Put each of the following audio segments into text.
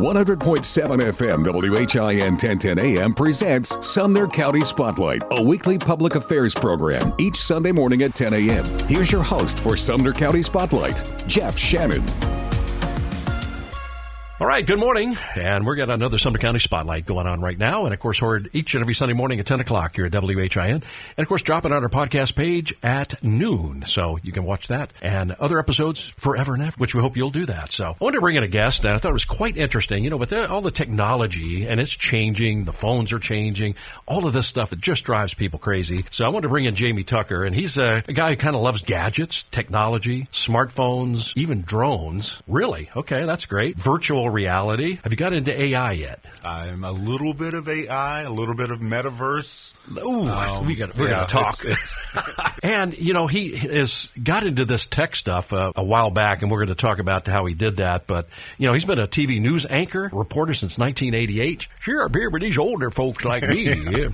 100.7 FM WHIN 1010 AM presents Sumner County Spotlight, a weekly public affairs program each Sunday morning at 10 a.m. Here's your host for Sumner County Spotlight, Jeff Shannon. All right, good morning. And we're got another Sumner County Spotlight going on right now. And of course, heard each and every Sunday morning at 10 o'clock here at WHIN. And of course, drop it on our podcast page at noon. So you can watch that and other episodes forever and ever, which we hope you'll do that. So I wanted to bring in a guest and I thought it was quite interesting. You know, with all the technology and it's changing, the phones are changing, all of this stuff, it just drives people crazy. So I wanted to bring in Jamey Tucker and he's a, a guy who kind of loves gadgets, technology, smartphones, even drones. Really? Okay, that's great. Virtual reality. Have you got into AI yet? I'm a little bit of AI, a little bit of metaverse. Ooh, um, we got we're yeah, to talk. and you know, he has got into this tech stuff uh, a while back, and we're going to talk about how he did that. But you know, he's been a TV news anchor, reporter since 1988. Sure, up here with these older folks like me. yeah.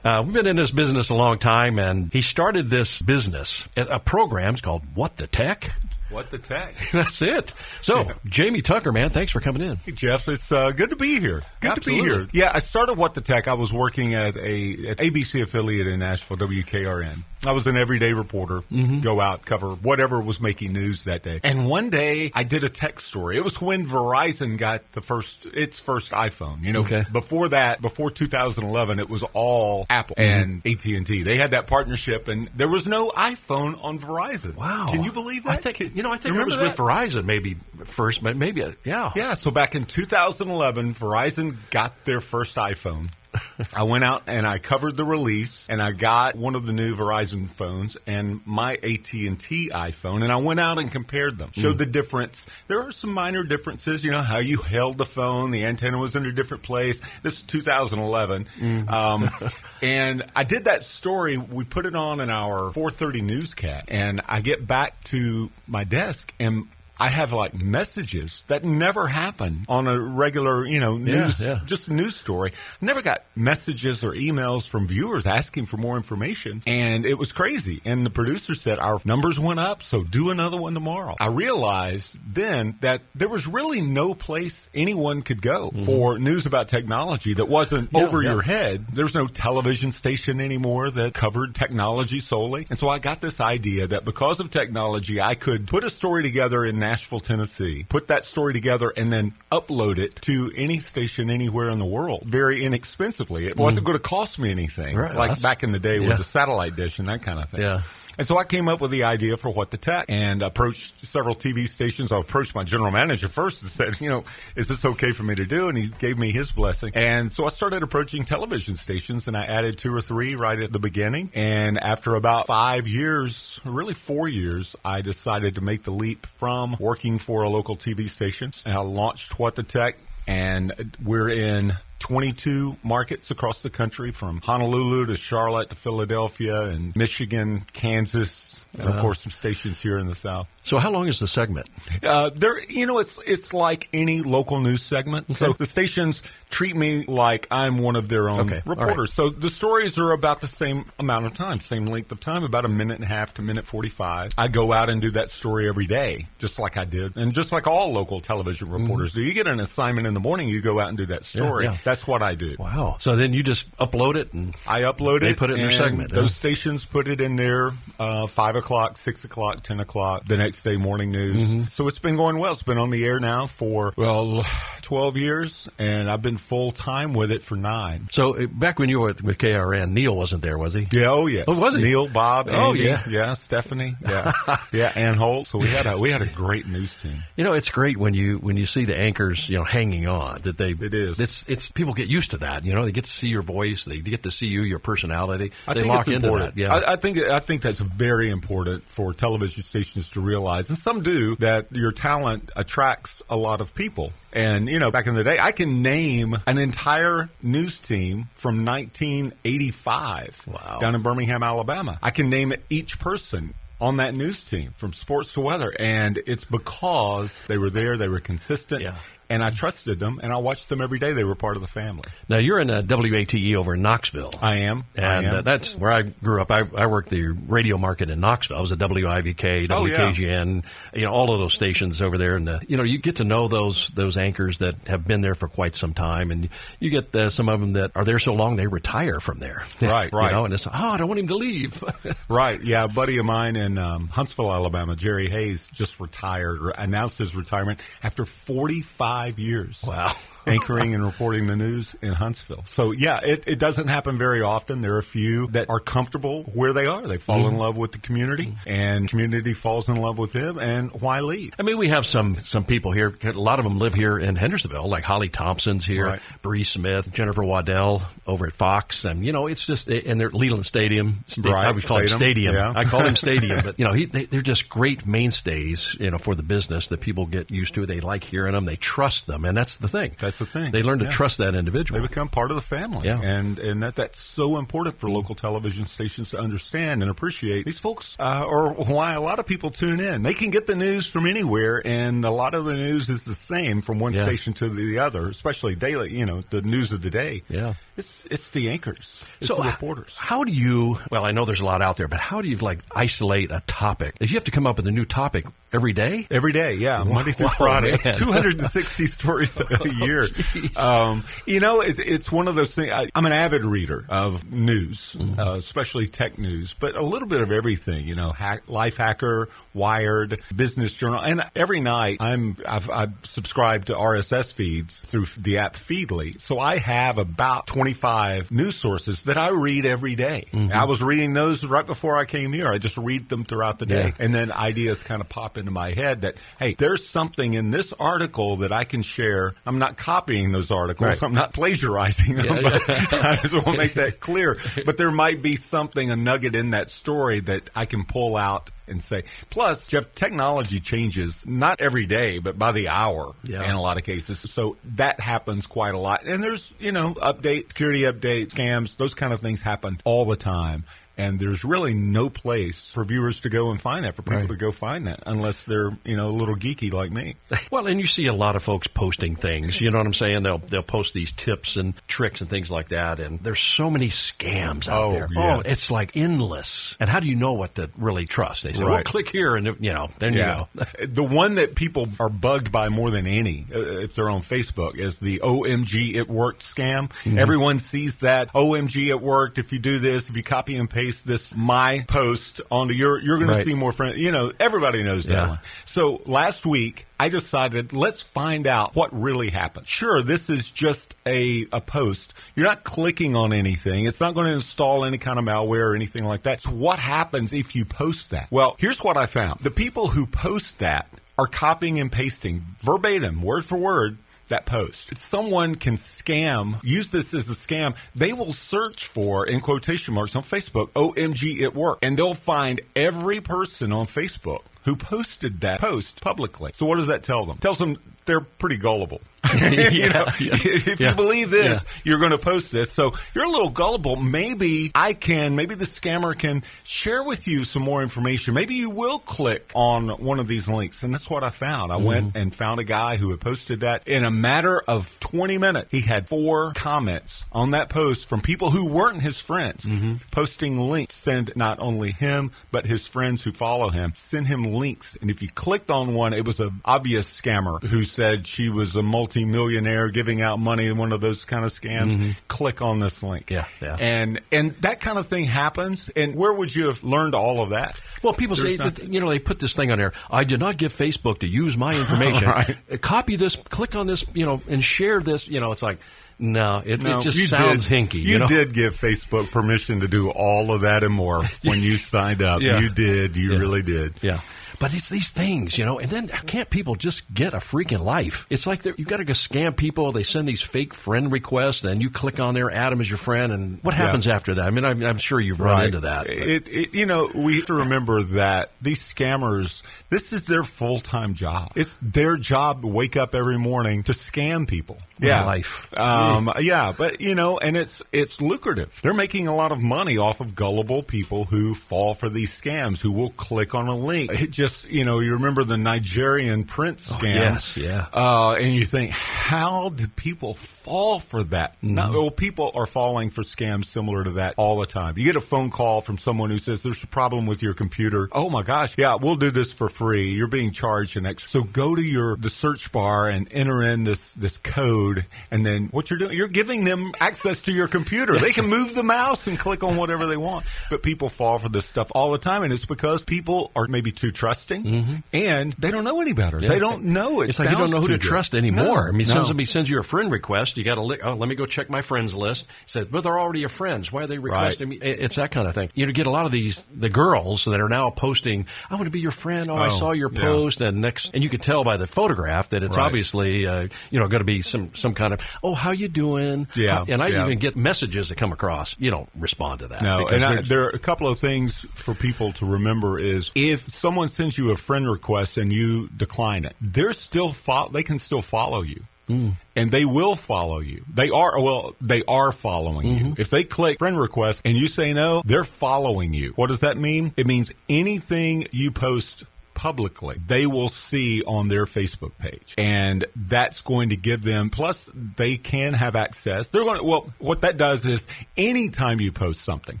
uh, we've been in this business a long time, and he started this business, a program called What the Tech. What the tech? That's it. So, yeah. Jamey Tucker, man, thanks for coming in. Hey, Jeff, it's uh, good to be here. Good Absolutely. to be here. Yeah, I started What the Tech. I was working at a at ABC affiliate in Nashville, WKRN. I was an everyday reporter, mm-hmm. go out, cover whatever was making news that day. And one day I did a tech story. It was when Verizon got the first, its first iPhone. You know, okay. before that, before 2011, it was all Apple mm-hmm. and AT&T. They had that partnership and there was no iPhone on Verizon. Wow. Can you believe that? I think, you know, I think it was that? with Verizon maybe first, but maybe, yeah. Yeah. So back in 2011, Verizon got their first iPhone. I went out and I covered the release and I got one of the new Verizon phones and my AT&T iPhone and I went out and compared them. Showed mm. the difference. There are some minor differences, you know, how you held the phone, the antenna was in a different place. This is 2011. Mm. Um, and I did that story. We put it on in our 4:30 newscast and I get back to my desk and I have like messages that never happen on a regular, you know, news, yeah, yeah. just a news story. Never got messages or emails from viewers asking for more information. And it was crazy. And the producer said, our numbers went up, so do another one tomorrow. I realized then that there was really no place anyone could go mm-hmm. for news about technology that wasn't yeah, over your head. There's no television station anymore that covered technology solely. And so I got this idea that because of technology, I could put a story together in Nashville, Tennessee, put that story together, and then upload it to any station anywhere in the world very inexpensively. It wasn't mm. going to cost me anything, right, like back in the day yeah. with the satellite dish and that kind of thing. Yeah. And so I came up with the idea for what the tech and approached several TV stations. I approached my general manager first and said, you know, is this okay for me to do? And he gave me his blessing. And so I started approaching television stations and I added two or three right at the beginning. And after about five years, really four years, I decided to make the leap from working for a local TV station. And I launched What the Tech and we're in 22 markets across the country from Honolulu to Charlotte to Philadelphia and Michigan, Kansas, and of course some stations here in the South. So how long is the segment? Uh, there, you know, it's it's like any local news segment. Okay. So the stations treat me like I'm one of their own okay. reporters. Right. So the stories are about the same amount of time, same length of time, about a minute and a half to minute 45. I go out and do that story every day, just like I did. And just like all local television mm-hmm. reporters mm-hmm. do. You get an assignment in the morning, you go out and do that story. Yeah, yeah. That's what I do. Wow. So then you just upload it and I upload they it. They put it in their segment. Those huh? stations put it in their uh, 5 o'clock, 6 o'clock, 10 o'clock, the next day morning news. Mm-hmm. So it's been going well. It's been on the air now for, well, 12 years, and I've been full time with it for nine. So uh, back when you were with KRN, Neil wasn't there, was he? Yeah, oh yeah. Oh, was he? Neil, Bob, oh, yeah, yeah, Stephanie, yeah, yeah, Ann Holt. So we had a we had a great news team. You know, it's great when you when you see the anchors, you know, hanging on. That they it is. It's it's people get used to that. You know, they get to see your voice, they get to see you, your personality. I they lock into important. that. Yeah, I, I think I think that's very important for television stations to realize, and some do that your talent attracts a lot of people. And, you know, back in the day, I can name an entire news team from 1985 wow. down in Birmingham, Alabama. I can name each person on that news team from sports to weather. And it's because they were there, they were consistent. Yeah. And I trusted them, and I watched them every day. They were part of the family. Now you're in a WATE over in Knoxville. I am. And I am. Uh, that's where I grew up. I, I worked the radio market in Knoxville. I was a WIVK, Oh, yeah. WKGN, you know, all of those stations over there. And, uh, you know, you get to know those those anchors that have been there for quite some time. And you get uh, some of them that are there so long they retire from there. Right, right. You know, and it's, oh, I don't want him to leave. Right. Yeah. A buddy of mine in um, Huntsville, Alabama, Jerry Hayes, just retired, or announced his retirement after 45 years. Wow. anchoring and reporting the news in Huntsville. So, yeah, it, it doesn't happen very often. There are a few that are comfortable where they are. They fall Mm-hmm. in love with the community, and community falls in love with him, and why leave? I mean, we have some some people here. A lot of them live here in Hendersonville, like Holly Thompson's here, Right. Bree Smith, Jennifer Waddell over at Fox, and you know, it's just and they're Lelan Statom. Sta- Right, I would call him Stadium, Stadium. yeah. I call him Stadium, but you know, he, they, they're just great mainstays, you know, for the business that people get used to. They like hearing them. They trust them, and that's the thing. That's the thing. They learn to Yeah. trust that individual. They become part of the family, Yeah. and and that that's so important for local television stations to understand and appreciate. These folks, uh, or why a lot of people tune in. They can get the news from anywhere, and a lot of the news is the same from one Yeah. station to the other, especially daily. You know, the news of the day. Yeah. it's it's the anchors, it's so the reporters. How do you? Well, I know there's a lot out there, but how do you like isolate a topic? If you have to come up with a new topic every day, Every day, yeah, Monday through Wow, Friday, man. 260 stories a year. Um, you know, it, it's one of those things. I, I'm an avid reader of news, uh, especially tech news, but a little bit of everything. You know, hack, Life Hacker, Wired, Business Journal, and every night I'm I've, I've subscribed to RSS feeds through the app Feedly, so I have about 25 news sources that I read every day. I was reading those right before I came here. I just read them throughout the day, Yeah. and then ideas kind of pop into my head that hey, there's something in this article that I can share. I'm not copying those articles. Right. I'm not plagiarizing them. Yeah, but I just want to make that clear. But there might be something, a nugget in that story that I can pull out and say. Plus, Jeff, technology changes not every day, but by the hour Yeah. in a lot of cases. So that happens quite a lot. And there's, you know, update, security updates, scams, those kind of things happen all the time. And there's really no place for viewers to go and find that, for people Right. to go find that, unless they're, you know, a little geeky like me. Well, and you see a lot of folks posting things. You know what I'm saying? They'll they'll post these tips and tricks and things like that. And there's so many scams out Oh, there. yes. Oh, it's like endless. And how do you know what to really trust? They say, "Well, click here," and you know, then you go. the one that people are bugged by more than any, uh, if they're on Facebook, is the OMG it worked scam. Mm-hmm. Everyone sees that OMG it worked. If you do this, if you copy and paste this my post onto your, you're going Right. to see more friends. You know, everybody knows that Yeah. one. So last week. I decided let's find out what really happened. Sure, this is just a, a post. You're not clicking on anything. It's not going to install any kind of malware or anything like that. So what happens if you post that? Well, here's what I found. The people who post that are copying and pasting verbatim, word for word, that post. Someone can scam, use this as a scam. They will search for, in quotation marks on Facebook, OMG it worked. And they'll find every person on Facebook who posted that post publicly. So what does that tell them? tells them they're pretty gullible. you know, yeah. if Yeah. you believe this, Yeah. you're going to post this. So you're a little gullible. Maybe I can, maybe the scammer can share with you some more information. Maybe you will click on one of these links. And that's what I found. I went mm-hmm. and found a guy who had posted that in a matter of 20 minutes. He had four comments on that post from people who weren't his friends, mm-hmm. posting links. Send not only him, but his friends who follow him, send him links. And if you clicked on one, it was an obvious scammer who said she was a multi-millionaire giving out money, in one of those kind of scams. Mm-hmm. Click on this link. Yeah, yeah. And, and that kind of thing happens. And where would you have learned all of that? Well, people say, There's that, nothing. you know, they put this thing on there. I did not give Facebook to use my information. Right. Copy this, click on this, you know, and share this. You know, it's like, no, it, No, it just sounds did, hinky. You, You, know? did give Facebook permission to do all of that and more when you signed up. Yeah. You did. You Yeah. really did. Yeah. But it's these things, you know, and then can't people just get a freaking life? It's like you've got to go scam people. They send these fake friend requests, then you click on there, them as your friend, and what happens Yeah. after that? I mean, I'm, I'm sure you've run into that. It, it, you know, we have to remember that these scammers, this is their full time job. It's their job to wake up every morning to scam people. Yeah, life. Um, yeah, but you know, and it's it's lucrative. They're making a lot of money off of gullible people who fall for these scams, who will click on a link. It just, you know, you remember the Nigerian prince scam. Oh, yes, yeah. Uh, and you think, how do people fall for that? Mm-hmm. No, well, people are falling for scams similar to that all the time. You get a phone call from someone who says, there's a problem with your computer. Oh my gosh, yeah, we'll do this for free. You're being charged an extra. So go to your, the search bar and enter in this, this code. And then what you're doing, you're giving them access to your computer. They can move the mouse and click on whatever they want. But people fall for this stuff all the time. And it's because people are maybe too trusting and they don't know any better. Yeah. They don't know. It It's like you don't know who to good. trust anymore. No, I mean, no. somebody sends you a friend request, you got to li- oh, let me go check my friends list. Says, but they're already your friends. Why are they requesting me? It's that kind of thing. You get a lot of these the girls that are now posting, "I want to be your friend." Oh, I Oh, saw your yeah. post, and next, and you can tell by the photograph that it's Right. obviously uh, you know going to be some some kind of, "Oh, how you doing?" Yeah, and I yeah. even get messages that come across. You don't respond to that. No, because and I, there are a couple of things for people to remember is if someone sends you a friend request and you decline it, they're still fo- they can still follow you. Mm. And they will follow you. They are well. They are following you. Mm-hmm. If they click friend request and you say no, they're following you. What does that mean? It means anything you post publicly, they will see on their Facebook page. And that's going to give them, plus they can have access. They're going to, well, what that does is anytime you post something,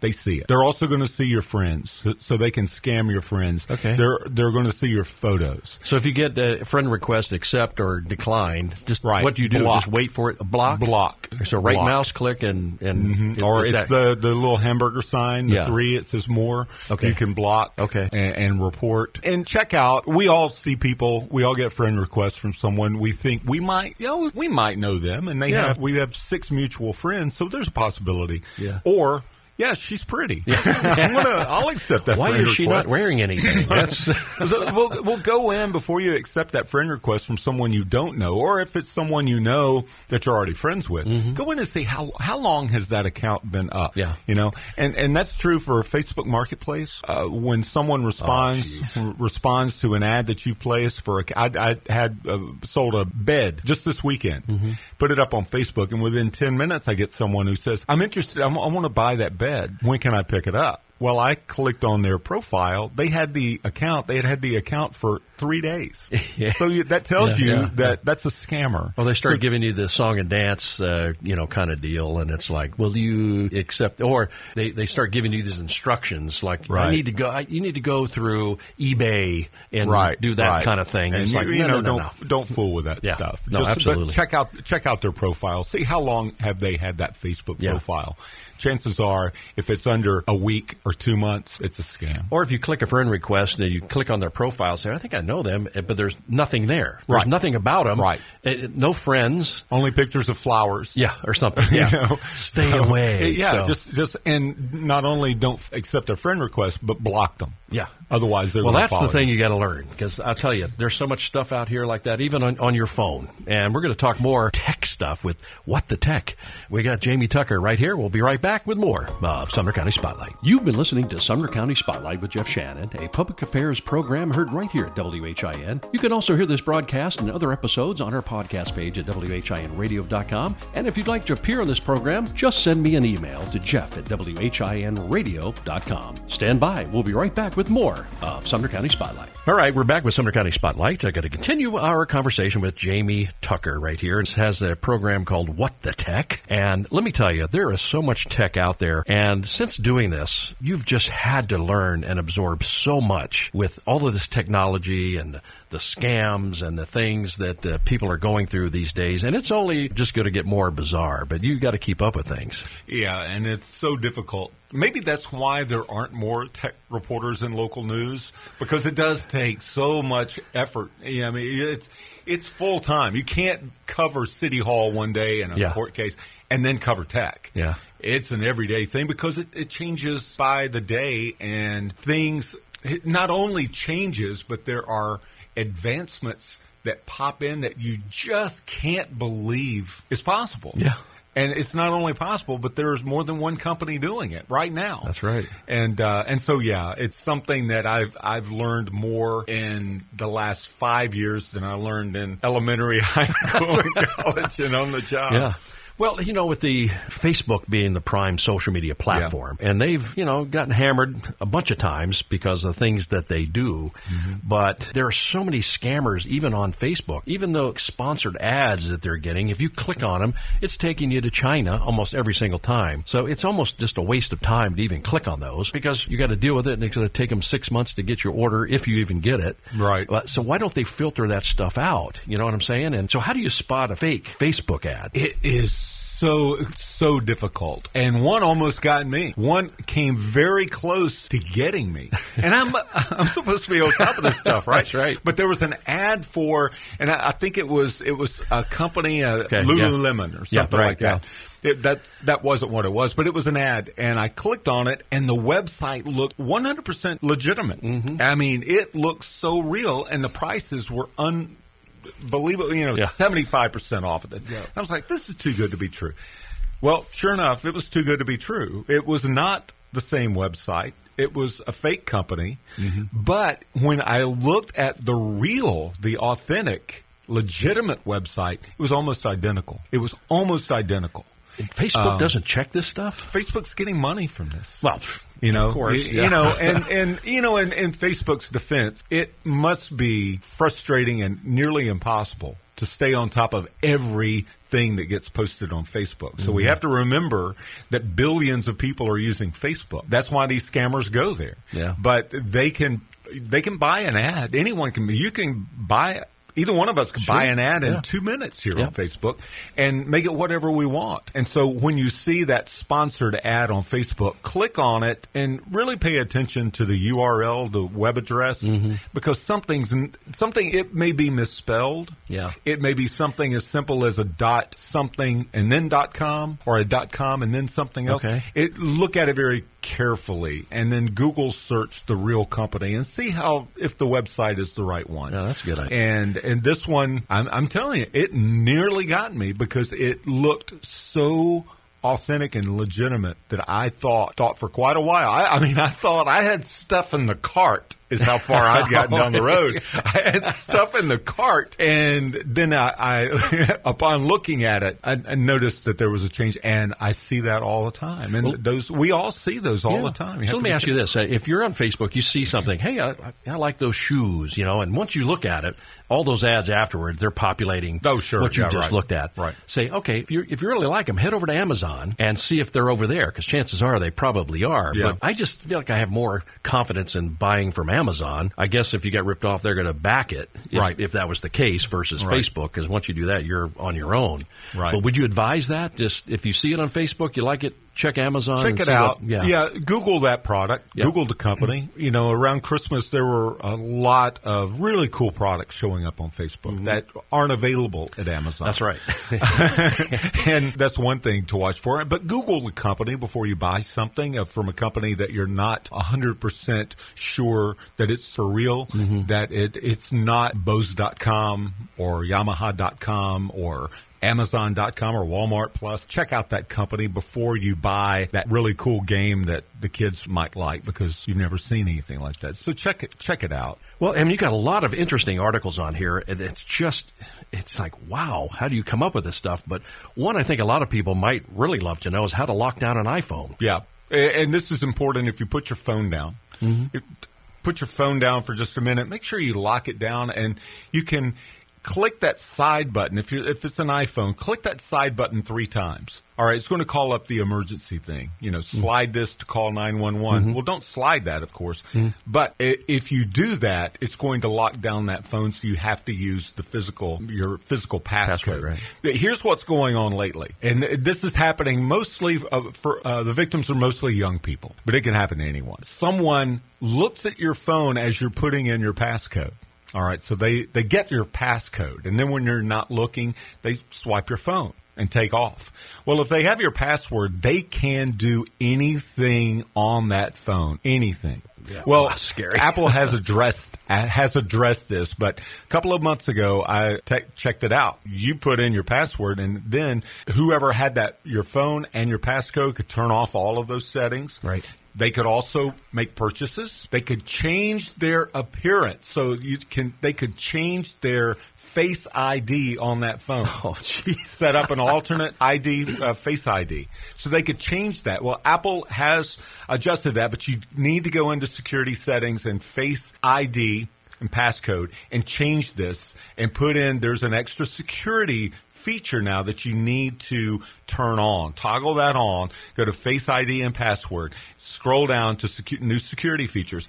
they see it. They're also going to see your friends so, so they can scam your friends. Okay. They're, they're going to see your photos. so if you get a friend request accept or declined, just Right. what do you do? Block. Just wait for it. Block. Block. So right Block. mouse click and and mm-hmm. or it's that- the, the little hamburger sign, the Yeah. three, it says more. Okay. You can block Okay. and, and report. And check out, we all see people, we all get friend requests from someone we think we might, you know, we might know them and they Yeah. have, we have six mutual friends, so there's a possibility. Yeah. Or, yeah, she's pretty. I'm gonna, I'll accept that Why friend is she request. not wearing anything? That's So we'll, we'll go in before you accept that friend request from someone you don't know, or if it's someone you know that you're already friends with, go in and see how how long has that account been up. Mm-hmm. Yeah. you know, and and that's true for Facebook Marketplace. Uh, when someone responds Oh, responds to an ad that you've placed for, a, I, I had uh, sold a bed just this weekend, Mm-hmm. put it up on Facebook, and within ten minutes, I get someone who says, "I'm interested. I'm, I want to buy that bed. When can I pick it up?" Well, I clicked on their profile. They had the account. They had had the account for three days. Yeah. So you, that tells Yeah, you yeah, that that's a scammer. well, they start So- giving you the song and dance, uh, you know, kind of deal, and it's like, will you accept? Or they, they start giving you these instructions, like, I need to go. I, you need to go through eBay and right, do that right. kind of thing. And it's you, like, you no, know, no, no, don't don't fool with that stuff. No, but absolutely. check out check out their profile. See how long have they had that Facebook Yeah. profile. Chances are, if it's under a week or two months, it's a scam. Or if you click a friend request and you click on their profile, say, I think I know them, eh, but there's nothing there. There's Right. nothing about them. Right. Eh, no friends. Only pictures of flowers. Yeah, or something. You Yeah. know? Stay So, away. Yeah, So- just just and not only don't f- accept a friend request, but block them. Yeah. Otherwise, they're well, gonna that's the thing you. you got to learn because I'll tell you, there's so much stuff out here like that, even on, on your phone. And we're going to talk more tech stuff with What the Tech. We got Jamey Tucker right here. We'll be right back with more of Sumner County Spotlight. You've been listening to Sumner County Spotlight with Jeff Shannon, a public affairs program heard right here at WHIN. You can also hear this broadcast and other episodes on our podcast page at WHINradio.com. And if you'd like to appear on this program, just send me an email to Jeff at WHINradio.com. Stand by. We'll be right back with more of Sumner County Spotlight. All right, we're back with Sumner County Spotlight. I got to continue our conversation with Jamey Tucker right here. It has a program called What the Tech. And let me tell you, there is so much tech out there. And since doing this, you've just had to learn and absorb so much with all of this technology and the scams and the things that uh, people are going through these days. And it's only just going to get more bizarre, but you've got to keep up with things. Yeah, and it's so difficult. Maybe that's why there aren't more tech reporters in local news because it does take so much effort. Yeah, I mean, it's it's full time. You can't cover City Hall one day in a Yeah. court case and then cover tech. Yeah. It's an everyday thing because it, it changes by the day and things it not only changes, but there are advancements that pop in that you just can't believe is possible. Yeah. And it's not only possible, but there's more than one company doing it right now. That's right. And uh, and so yeah, it's something that I've I've learned more in the last five years than I learned in elementary, high school, and college, and on the job. Yeah. Well, you know, with the Facebook being the prime social media platform, and they've, you know, gotten hammered a bunch of times because of things that they do, mm-hmm. but there are so many scammers even on Facebook. Even though sponsored ads that they're getting, if you click on them, it's taking you to China almost every single time. So it's almost just a waste of time to even click on those because you got to deal with it, and it's going to take them six months to get your order if you even get it. Right. But- So why don't they filter that stuff out? You know what I'm saying? And so how do you spot a fake Facebook ad? It is so so difficult, and one almost got me. One came very close to getting me, and I'm I'm supposed to be on top of this stuff, right? That's right. But there was an ad for, and I, I think it was it was a company, uh, Okay, yeah. Lululemon or Yeah, something right, like that. It, that that wasn't what it was, but it was an ad, and I clicked on it, and the website looked 100% legitimate. Mm-hmm. I mean, it looked so real, and the prices were un believe it, you know, Yeah. seventy five percent off of it. Yeah. I was like, this is too good to be true. Well, sure enough, it was too good to be true. It was not the same website. It was a fake company. Mm-hmm. But when I looked at the real, the authentic, legitimate website, it was almost identical. It was almost identical. Facebook um, doesn't check this stuff? Facebook's getting money from this. Well, You know, of course, you, yeah. you know, and and you know, in, in Facebook's defense, it must be frustrating and nearly impossible to stay on top of everything that gets posted on Facebook. So Mm-hmm. we have to remember that billions of people are using Facebook. That's why these scammers go there. Yeah. But they can they can buy an ad. Anyone can. You can buy. Either one of us can buy an ad in Yeah. two minutes here Yeah. on Facebook and make it whatever we want. And so when you see that sponsored ad on Facebook, click on it and really pay attention to the URL, the web address, Mm-hmm. because something's something. It may be misspelled. Yeah. It may be something as simple as a dot something and then dot com or a dot com and then something else. Okay. It look at it very carefully and then Google search the real company and see how if the website is the right one. Yeah, that's a good idea. And and this one, I'm, I'm telling you, it nearly got me because it looked so authentic and legitimate that I thought thought for quite a while. I, I mean, I thought I had stuff in the cart. Is how far I'd gotten down the road. I had stuff in the cart, and then I, I upon looking at it, I, I noticed that there was a change, and I see that all the time. And Well- those we all see those all Yeah. the time. So let me ask you this: Uh, If you're on Facebook, you see something, hey, I, I like those shoes, you know, and once you look at it, all those ads afterward, they're populating. Oh, sure. what you Yeah, just right. looked at. Right. Say, okay, if you if you really like them, head over to Amazon and see if they're over there, because chances are they probably are. Yeah. But I just feel like I have more confidence in buying from Amazon. I guess if you get ripped off, they're going to back it, if, Right. If that was the case versus Right. Facebook, because once you do that, you're on your own. Right. But would you advise that? Just if you see it on Facebook, you like it, check Amazon. Check it out. what- yeah. Google that product. Yeah. Google the company. You know, around Christmas there were a lot of really cool products showing up on Facebook that aren't available at Amazon. That's right. and that's one thing to watch for. But Google the company before you buy something uh, from a company that you're not 100% sure that it's for real, that it it's not Bose.com or Yamaha.com or Amazon.com or Walmart Plus. Check out that company before you buy that really cool game that the kids might like because you've never seen anything like that. So check it check it out. Well, I mean, you got a lot of interesting articles on here, and it's just, it's like, wow, how do you come up with this stuff? But one I think a lot of people might really love to know is how to lock down an iPhone. Yeah, and this is important. If you put your phone down, mm-hmm. It- put your phone down for just a minute. Make sure you lock it down, and you can click that side button. If you if it's an iPhone, click that side button three times. All right, it's going to call up the emergency thing. You know, slide this to call nine one one. Well, don't slide that, of course. But if you do that, it's going to lock down that phone, so you have to use the physical your physical Password, passcode. right. Here's what's going on lately, and this is happening mostly uh, for uh, the victims are mostly young people, but it can happen to anyone. Someone looks at your phone as you're putting in your passcode. All right, so they they get your passcode, and then when you're not looking, they swipe your phone. And take off. Well, if they have your password, they can do anything on that phone. Anything. Yeah, well, wow, scary. Apple has addressed has addressed this, but a couple of months ago, I te- checked it out. You put in your password, and then whoever had that your phone and your passcode could turn off all of those settings. Right. They could also make purchases. They could change their appearance, so you can. They could change their Face ID on that phone. Oh, jeez. Set up an alternate ID, uh, Face ID, so they could change that. Well, Apple has adjusted that, but you need to go into security settings and Face ID and passcode and change this and put in. There's an extra security feature now that you need to turn on. Toggle that on. Go to Face ID and password. Scroll down to secu- new security features.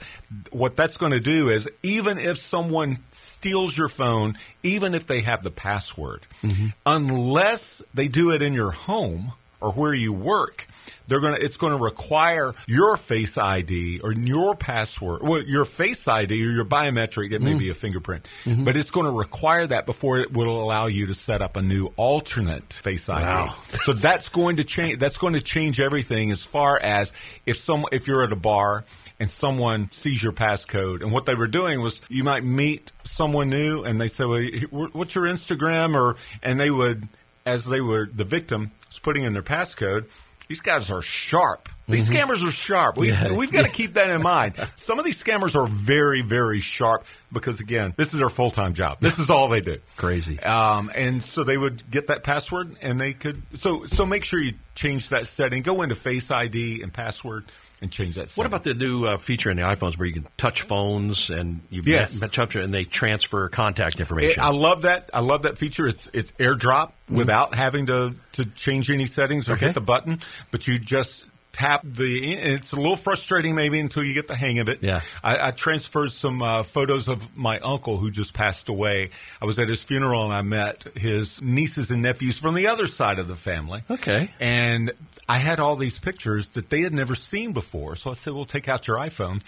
What that's going to do is even if someone steals your phone, even if they have the password, mm-hmm. unless they do it in your home or where you work, they're going to it's going to require your face ID or your password, well, your face ID or your biometric. It may mm. be a fingerprint, mm-hmm. but it's going to require that before it will allow you to set up a new alternate face ID. Wow. So that's going to change. That's going to change everything as far as if some if you're at a bar and someone sees your passcode and what they were doing was you might meet someone new and they say, well, "What's your Instagram?" or and they would as they were the victim putting in their passcode. These guys are sharp. These scammers are sharp. We, Yeah. We've got to keep that in mind. Some of these scammers are very, very sharp because, again, this is their full time job. This is all they do. Crazy. Um, and so they would get that password, and they could. So, so make sure you change that setting. Go into Face ID and password, and change that. Setting. What about the new uh, feature in the iPhones where you can touch phones and you Yes. met- it and they transfer contact It- information? I love that. I love that feature. It's it's AirDrop without having to to change any settings or Mm-hmm. Okay. hit the button, but you just tap the. and It's a little frustrating maybe until you get the hang of it. Yeah. I, I transferred some uh, photos of my uncle who just passed away. I was at his funeral and I met his nieces and nephews from the other side of the family. Okay. And I had all these pictures that they had never seen before. So I said, well, take out your iPhone.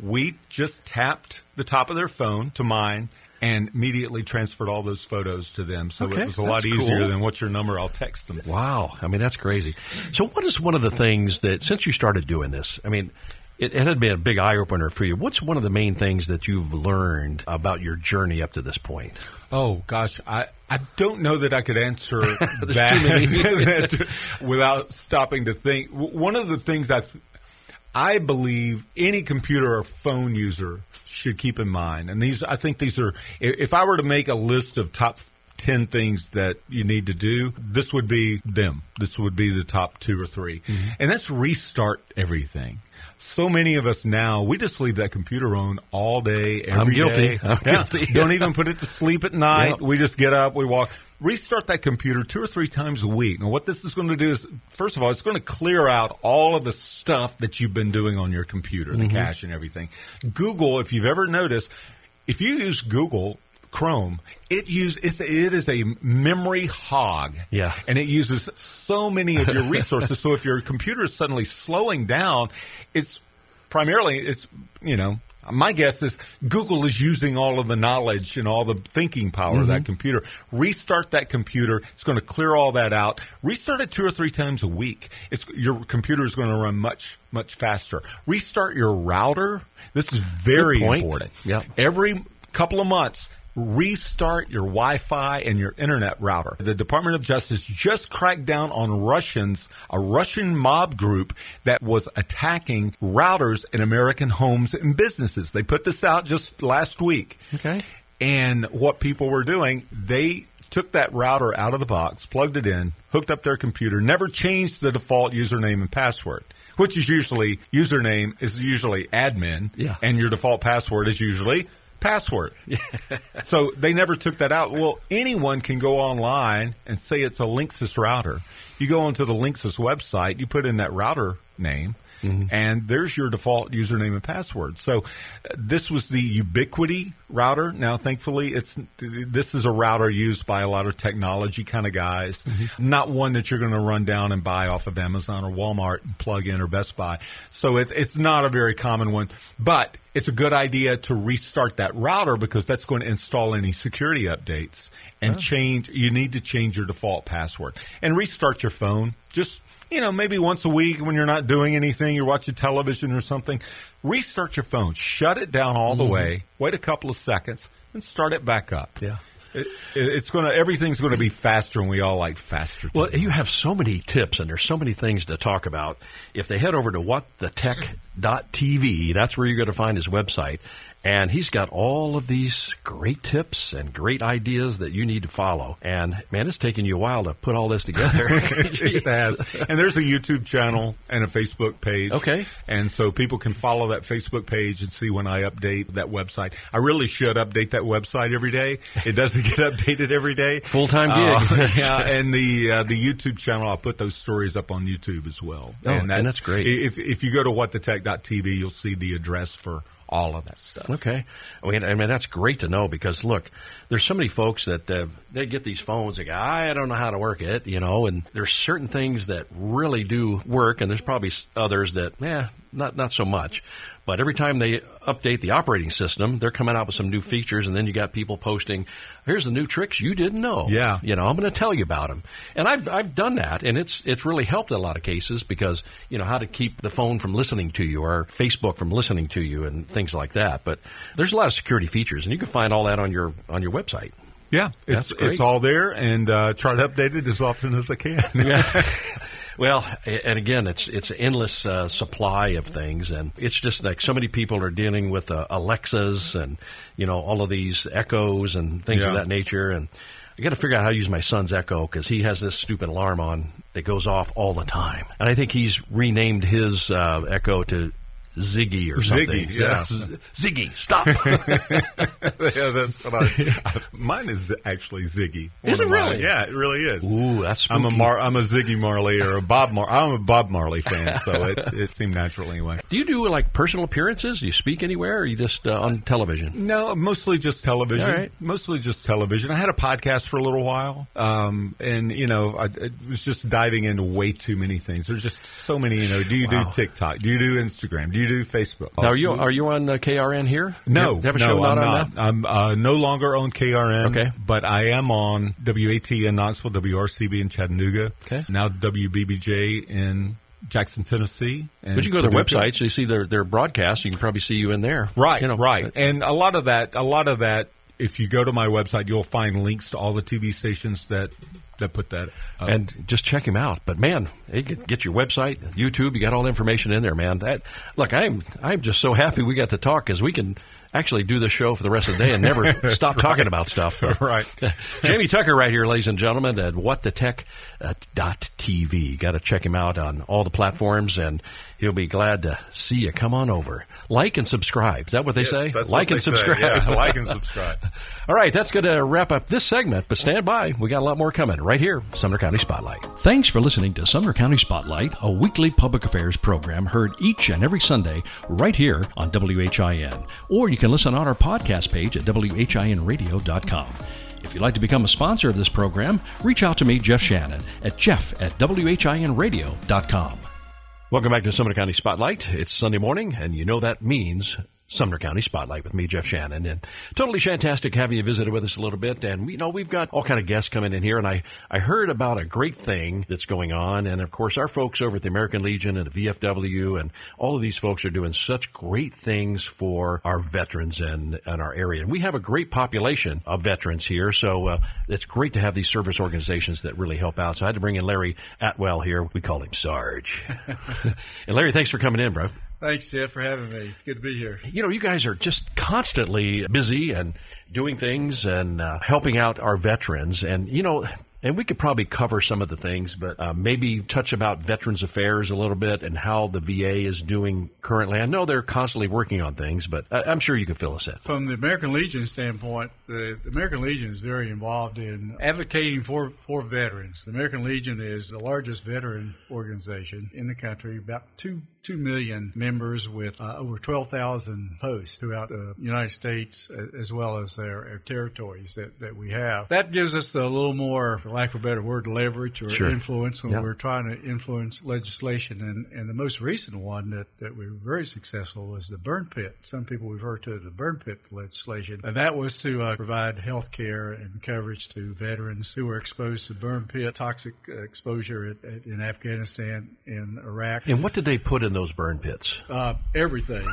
We just tapped the top of their phone to mine and immediately transferred all those photos to them. So Okay, it was a lot easier cool. than what's your number? I'll text them. Wow. I mean, that's crazy. So, what is one of the things that, since you started doing this, I mean, it, it had been a big eye opener for you. What's one of the main things that you've learned about your journey up to this point? Oh gosh, I, I don't know that I could answer too that without stopping to think. One of the things I th- I believe any computer or phone user should keep in mind, and these I think these are. If I were to make a list of top. 10 things that you need to do. This would be them. This would be the top two or 3 mm-hmm. And that's restart everything. So many of us now, we just leave that computer on all day, every I'm guilty. day. I'm Yeah. guilty. Don't even put it to sleep at night. Yep. We just get up, we walk, restart that computer two or three times a week. Now, what this is going to do is, first of all, it's going to clear out all of the stuff that you've been doing on your computer, Mm-hmm. the cache and everything. Google, if you've ever noticed, if you use Google Chrome, it use it's, it is a memory hog. Yeah. and it uses so many of your resources. so if your computer is suddenly slowing down, it's primarily it's you know my guess is Google is using all of the knowledge and all the thinking power of that mm-hmm. computer. Restart that computer. It's going to clear all that out. Restart it two or three times a week. It's your computer is going to run much much faster. Restart your router. This is very important. Yep. Every couple of months, restart your Wi-Fi and your internet router. The Department of Justice just cracked down on Russians, a Russian mob group that was attacking routers in American homes and businesses. They put this out just last week. Okay. And what people were doing, they took that router out of the box, plugged it in, hooked up their computer, never changed the default username and password, which is usually username is usually admin, Yeah. and your default password is usually password. so they never took that out. Well, anyone can go online and say it's a Linksys router. You go onto the Linksys website, you put in that router name, and there's your default username and password. So uh, this was the Ubiquiti router. Now, thankfully, it's this is a router used by a lot of technology kind of guys, not one that you're going to run down and buy off of Amazon or Walmart and plug in or Best Buy. So it's it's not a very common one, but it's a good idea to restart that router because that's going to install any security updates and change. You need to change your default password and restart your phone. Just you know, maybe once a week when you're not doing anything, you're watching television or something, restart your phone, shut it down all the mm-hmm. way, wait a couple of seconds, and start it back up. Yeah. It, it, it's going to everything's going to be faster, and we all like faster. Well, you have so many tips, and there's so many things to talk about. If they head over to whatthetech.tv, that's where you're going to find his website. And he's got all of these great tips and great ideas that you need to follow. And man, it's taken you a while to put all this together. it has. And there's a YouTube channel and a Facebook page. Okay. And so people can follow that Facebook page and see when I update that website. I really should update that website every day. It doesn't get updated every day. Full-time Uh, gig. yeah, and the uh, the YouTube channel, I'll put those stories up on YouTube as well. Oh, and that's great. If if you go to whatthetech.tv, you'll see the address for all of that stuff. Okay, I mean, I mean that's great to know because look, there's so many folks that uh, they get these phones. They go, I don't know how to work it, you know, and there's certain things that really do work, and there's probably others that, yeah, not not so much. But every time they update the operating system, they're coming out with some new features, and then you got people posting, "Here's the new tricks you didn't know." Yeah. you know, I'm going to tell you about them, and I've I've done that, and it's it's really helped in a lot of cases because you know how to keep the phone from listening to you or Facebook from listening to you and things like that. But there's a lot of security features, and you can find all that on your on your website. Yeah, it's it's all there, and uh, try to update it as often as I can. Yeah. Well, and again, it's it's an endless uh, supply of things, and it's just like so many people are dealing with uh, Alexas and you know all of these Echoes and things of that nature. And I got to figure out how to use my son's Echo because he has this stupid alarm on that goes off all the time, and I think he's renamed his uh, Echo to Ziggy or something. Ziggy, yeah. Ziggy, stop. yeah, that's what I. mine is actually Ziggy. Is it mine. really? Yeah, it really is. Ooh, that's I'm a. Mar- I'm a Ziggy Marley or a Bob Mar. I'm a Bob Marley fan, so it, it seemed natural anyway. Do you do like personal appearances? Do you speak anywhere, or are you just uh, on television? No, mostly just television. Right. Mostly just television. I had a podcast for a little while, um, and you know, I, it was just diving into way too many things. There's just so many. You know, do you Wow. do TikTok? Do you do Instagram? Do you do Facebook? Now, are you are you on uh, KRN here? No, you have, you have no, I'm not. I'm uh, no longer on KRN. Okay. but I am on WAT in Knoxville, WRCB in Chattanooga. Okay. now WBBJ in Jackson, Tennessee. And But you go to their Paducah. website, so you see their their broadcast. You can probably see you in there, Right, You know, right, and a lot of that, a lot of that. If you go to my website, you'll find links to all the TV stations that that put that. Up. and just check him out. But man, get, get your website, YouTube. You got all the information in there, man. That look, I'm I'm just so happy we got to talk because we can actually do the show for the rest of the day and never stop talking about stuff. Right. Jamey Tucker, right here, ladies and gentlemen, at whatthetech uh, dot TV. Got to check him out on all the platforms, and he'll be glad to see you. Come on over, like and subscribe. Is that what they Yes, say? that's like what and they say. subscribe. Yeah, like and subscribe. All right, that's going to wrap up this segment, but stand by. We got a lot more coming right here, Sumner County Spotlight. Thanks for listening to Sumner County Spotlight, a weekly public affairs program heard each and every Sunday right here on WHIN. Or you can listen on our podcast page at WHINradio.com. If you'd like to become a sponsor of this program, reach out to me, Jeff Shannon, at jeff at WHINradio.com. Welcome back to Sumner County Spotlight. It's Sunday morning, and you know that means Sumner County Spotlight with me, Jeff Shannon, and totally fantastic having you visited with us a little bit. And you know we've got all kind of guests coming in here, and I I heard about a great thing that's going on, and of course our folks over at the American Legion and the VFW and all of these folks are doing such great things for our veterans and and our area. And we have a great population of veterans here, so uh, it's great to have these service organizations that really help out. So I had to bring in Larry Atwell here. We call him Sarge. and Larry, thanks for coming in, bro Thanks, Jeff, for having me. It's good to be here. you know, you guys are just constantly busy and doing things and uh, helping out our veterans. And, you know, and we could probably cover some of the things, but uh, maybe touch about Veterans Affairs a little bit and how the VA is doing currently. I know they're constantly working on things, but I- I'm sure you could fill us in. From the American Legion standpoint, the, American Legion is very involved in advocating for, for veterans. The American Legion is the largest veteran organization in the country, about two two million members with uh, over twelve thousand posts throughout the United States, as well as their, our, territories that, that we have. That gives us a little more, for lack of a better word, leverage or sure. influence when we're trying to influence legislation. And, and the most recent one that, that we were very successful was the burn pit. Some people refer to it as the burn pit legislation, and that was to uh, provide health care and coverage to veterans who were exposed to burn pit toxic exposure at, at, in Afghanistan and Iraq. And what did they put in those burn pits? Uh, everything.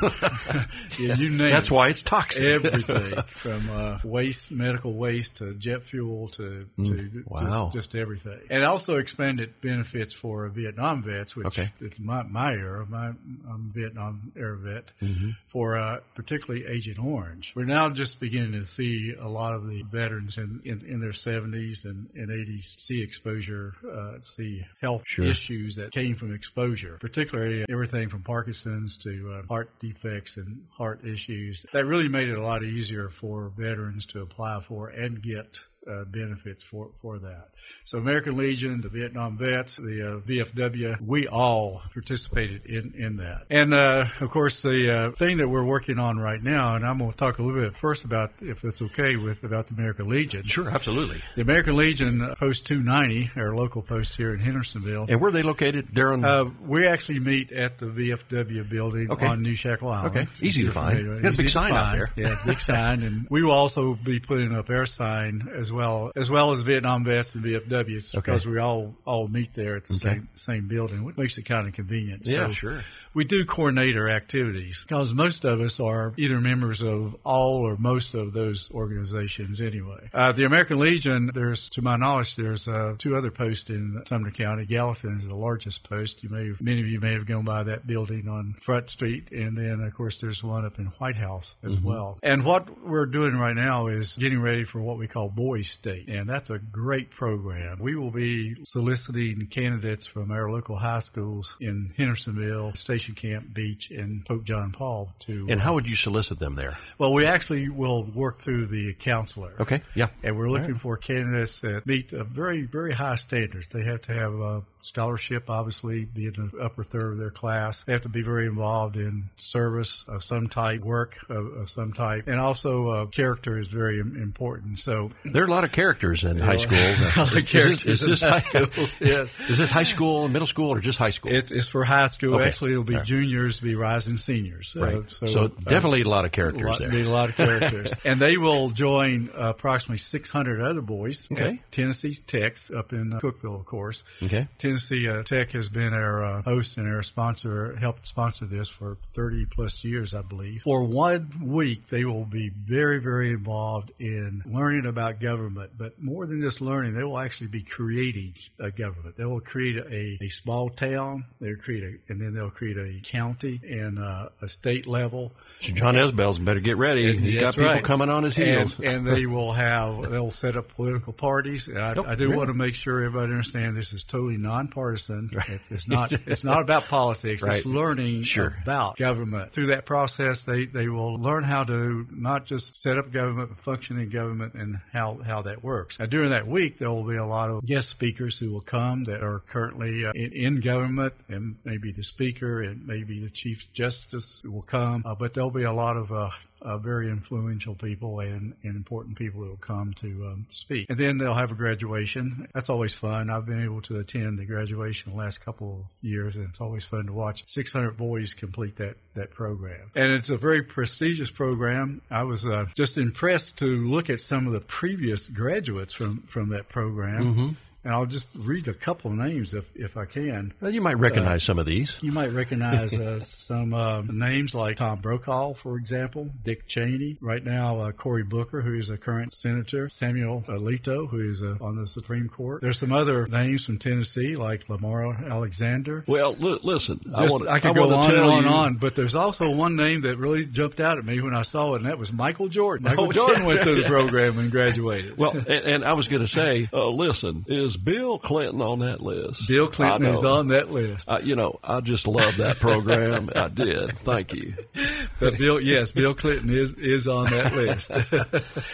yeah, you name That's it. why it's toxic. everything from uh, waste, medical waste to jet fuel to, to mm, wow. just, just, everything. And also expanded benefits for Vietnam vets, which okay. is my, my era. My, I'm a Vietnam era vet mm-hmm. for uh, particularly Agent Orange. We're now just beginning to see a lot of the veterans in, in, in their 70s and, and 80s see exposure, uh, see health sure. issues that came from exposure, particularly everything from Parkinson's to uh, heart defects and heart issues. That really made it a lot easier for veterans to apply for and get uh, benefits for, for that. So American Legion, the Vietnam vets, the uh, VFW, we all participated in, in that. And uh, of course, the uh, thing that we're working on right now, and I'm going to talk a little bit first about, if it's okay with, about the American Legion. Sure, absolutely. The American Legion uh, Post 290, our local post here in Hendersonville. And where are they located? They're on. Uh, we actually meet at the VFW building okay. on New Shackle Island. Okay, easy to find. Got a big sign out there. Yeah, big sign, and we will also be putting up our sign as well, as well as Vietnam vets and VFWs okay. because we all all meet there at the okay. same same building, which makes it kind of convenient. Yeah, so sure. We do coordinate our activities because most of us are either members of all or most of those organizations anyway. Uh, the American Legion, there's to my knowledge, there's uh, two other posts in Sumner County. Gallatin is the largest post. You may have, many of you may have gone by that building on Front Street, and then of course there's one up in White House as mm-hmm. well. And what we're doing right now is getting ready for what we call Boys State, and that's a great program. We will be soliciting candidates from our local high schools in Hendersonville, Station Camp Beech, and Pope John Paul II. And how would you solicit them there? Well, we actually will work through the counselor. Okay. Yeah. And we're looking right. for candidates that meet a very, very high standards. They have to have a scholarship, obviously, be in the upper third of their class. They have to be very involved in service of some type, work of, of some type, and also uh, character is very important. So there are a lot of characters in high schools. is, is, this, is this high school? yeah. Is this high school, middle school, or just high school? It's, it's for high school. Okay. Actually, it'll be right. juniors, be rising seniors. Right. Uh, so, so uh, definitely a lot of characters lot, there. Be a lot of characters, and they will join uh, approximately 600 other boys. Okay. Tennessee Tech's up in uh, Cookeville, of course. Okay. Tennessee uh, Tech has been our uh, host and our sponsor, helped sponsor this for 30 plus years, I believe. For one week, they will be very, very involved in learning about government, but more than just learning, they will actually be creating a government. They will create a, a small town, they'll create a, and then they'll create a county and uh, a state level. So John Isbell's better get ready. And, He's got people right. coming on his heels. And, and, they will have, they'll set up political parties. I, oh, I do really? want to make sure everybody understands this is totally nonpartisan. Right. It's not, it's not about politics. Right. It's learning sure. about government. Through that process, they, they will learn how to not just set up government, but function in government and how, how that works. Now, during that week, there will be a lot of guest speakers who will come that are currently uh, in, in, government, and maybe the speaker and maybe the chief justice will come, uh, but there'll be a lot of uh, uh, very influential people and, and important people who will come to um, speak. And then they'll have a graduation. That's always fun. I've been able to attend the graduation the last couple of years, and it's always fun to watch 600 boys complete that, that program. And it's a very prestigious program. I was uh, just impressed to look at some of the previous graduates from, from that program. Mm-hmm. And I'll just read a couple of names if, if I can. Well, you might recognize uh, some of these. You might recognize uh, some uh, names like Tom Brokaw, for example, Dick Cheney. Right now, uh, Cory Booker, who is a current senator, Samuel Alito, who is uh, on the Supreme Court. There's some other names from Tennessee like Lamar Alexander. Well, li- listen, just, I, wanna, I could I go on and on and on, but there's also one name that really jumped out at me when I saw it, and that was Michael Jordan. Michael oh, Jordan went through the program and graduated. Well, and, and I was going to say, uh, listen, is Bill Clinton on that list? Bill Clinton is on that list. Uh, you know, I just love that program. I did. Thank you. But Bill, yes, Bill Clinton is is on that list.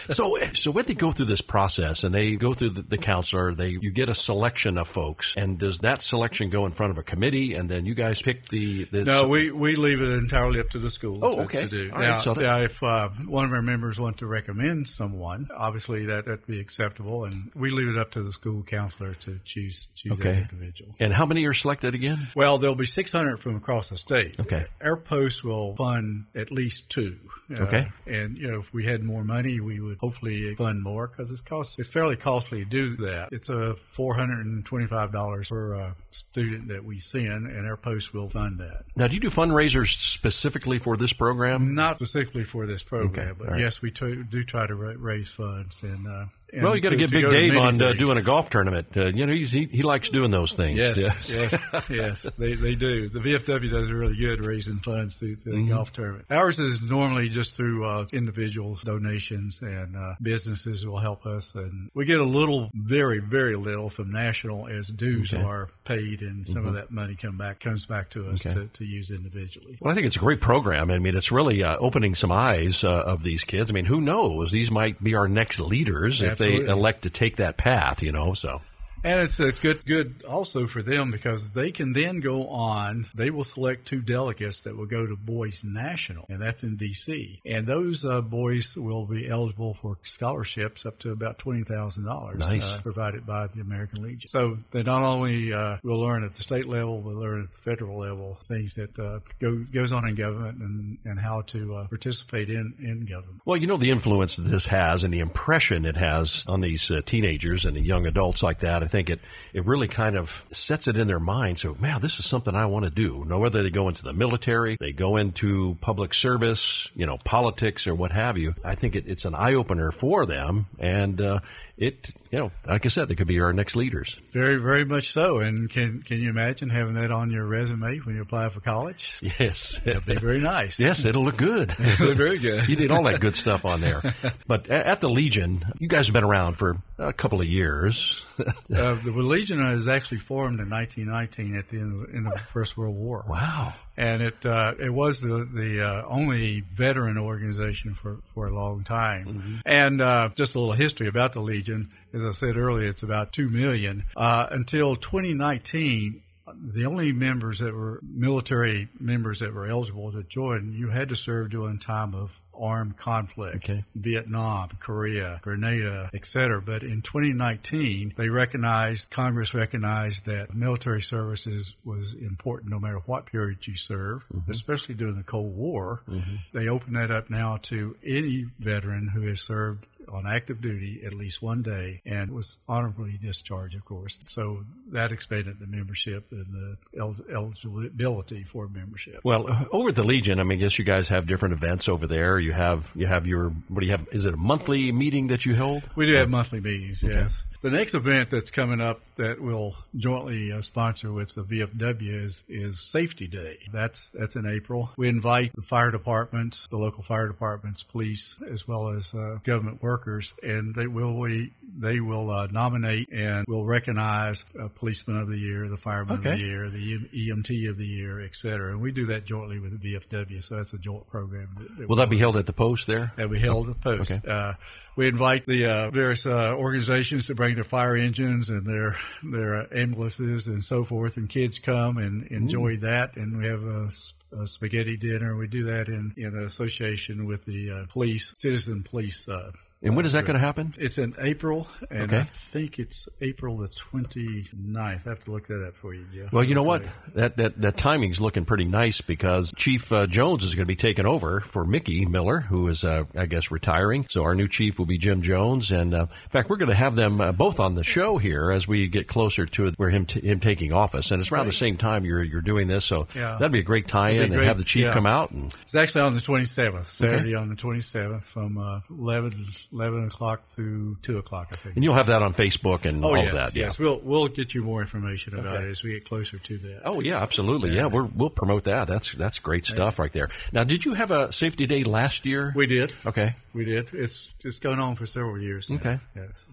so, so when they go through this process and they go through the, the counselor, they you get a selection of folks, and does that selection go in front of a committee, and then you guys pick the? the no, we we leave it entirely up to the school. Oh, to, okay. To do. Now, right, so now, if uh, one of our members want to recommend someone, obviously that that'd be acceptable, and we leave it up to the school counselor to choose choose that individual. And how many are selected again? Well, there'll be 600 from across the state. Okay. Our post will fund at least two. Uh, Okay. And, you know, if we had more money, we would hopefully fund more because it's cost, it's fairly costly to do that. It's a $425 per uh, student that we send and our post will fund that. Now, do you do fundraisers specifically for this program? Not specifically for this program, Okay, but right. yes, we to, do try to ra- raise funds and, uh, and Well, you got to get Big Dave on uh, doing a golf tournament. Uh, you know, he's, he he likes doing those things. Yes, Yes. yes, yes, they, they do. The VFW does a really good raising funds through, through Mm-hmm. the golf tournament. Ours is normally just through uh, individuals, donations, and uh, businesses will help us. And we get a little, very, very little from national as dues Okay. Mm-hmm. are paid, and some of that money come back comes back to us Okay. to, to use individually. Well, I think it's a great program. I mean, it's really uh, opening some eyes uh, of these kids. I mean, who knows? These might be our next leaders if they elect to take that path. You know, so. And it's, it's good, good also for them because they can then go on. They will select two delegates that will go to Boys National, and that's in D.C. And those uh, boys will be eligible for scholarships up to about twenty thousand dollars, Nice. uh, provided by the American Legion. So they not only uh, will learn at the state level, but learn at the federal level things that uh, go, goes on in government and, and how to uh, participate in in government. Well, you know the influence that this has and the impression it has on these uh, teenagers and the young adults like that. Think it, it really kind of sets it in their mind. So, man, this is something I want to do. No, whether they go into the military, they go into public service, you know, politics or what have you. I think it, it's an eye opener for them. And, uh, it, you know, like I said, they could be our next leaders. Very, very much so. And can can you imagine having that on your resume when you apply for college? Yes. That'd be very nice. Yes, it'll look good. it'll look very good. you did all that good stuff on there. But at the Legion, you guys have been around for a couple of years. Uh, the Legion is actually formed in 1919 at the end of, end of the First World War. wow. And it uh, it was the the uh, only veteran organization for, for a long time. And uh, just a little history about the Legion. As I said earlier, it's about two million. Uh, until 2019, the only members that were military members that were eligible to join, you had to serve during time of armed conflict. Okay. Vietnam, Korea, Grenada, etc. But in 2019, they recognized, Congress recognized that military services was important no matter what period you serve, mm-hmm. especially during the Cold War. Mm-hmm. They opened that up now to any veteran who has served on active duty at least one day and was honorably discharged, of course. So that expanded the membership and the el- eligibility for membership. Well, uh, over at the Legion, I mean, I guess you guys have different events over there. You have you have your what do you have? Is it a monthly meeting that you hold? We do have monthly meetings, yes. The next event that's coming up that we'll jointly uh, sponsor with the VFW is, is Safety Day. That's that's in April. We invite the fire departments, the local fire departments, police, as well as uh, government workers, and they will we they will uh, nominate and will recognize a policeman of the year, the fireman Okay. of the year, the EMT of the year, et cetera. And we do that jointly with the VFW, so that's a joint program. That, that Will that be held at the post there? that we held at the post. Okay. Uh, we invite the uh, various uh, organizations to bring their fire engines and their their uh, ambulances and so forth, and kids come and enjoy that. And we have a spaghetti dinner. We do that in in association with the uh, police, citizen police. Uh, And when is that going to happen? it's in April, and Okay. I think it's April the 29th. I have to look that up for you, Jeff. Well, you know what? That that that timing's looking pretty nice because Chief uh, Jones is going to be taking over for Mickey Miller, who is, uh, I guess, retiring. So our new chief will be Jim Jones, and uh, in fact, we're going to have them uh, both on the show here as we get closer to where him t- him taking office, and it's around the same time you're you're doing this. So Yeah. that'd be a great tie-in That'd and have the chief Yeah. come out and It's actually on the 27th, Saturday on the 27th from uh, 11, 11 o'clock to 2 o'clock, I think. and you'll have that on Facebook and Oh all yes, of that. Yeah. yes. We'll we'll get you more information about Okay. it as we get closer to that. Oh yeah, absolutely. Yeah, we're, we'll promote that. That's that's great stuff right there. Now, did you have a safety day last year? we did. okay. We did. It's it's going on for several years. now. Okay. Yes.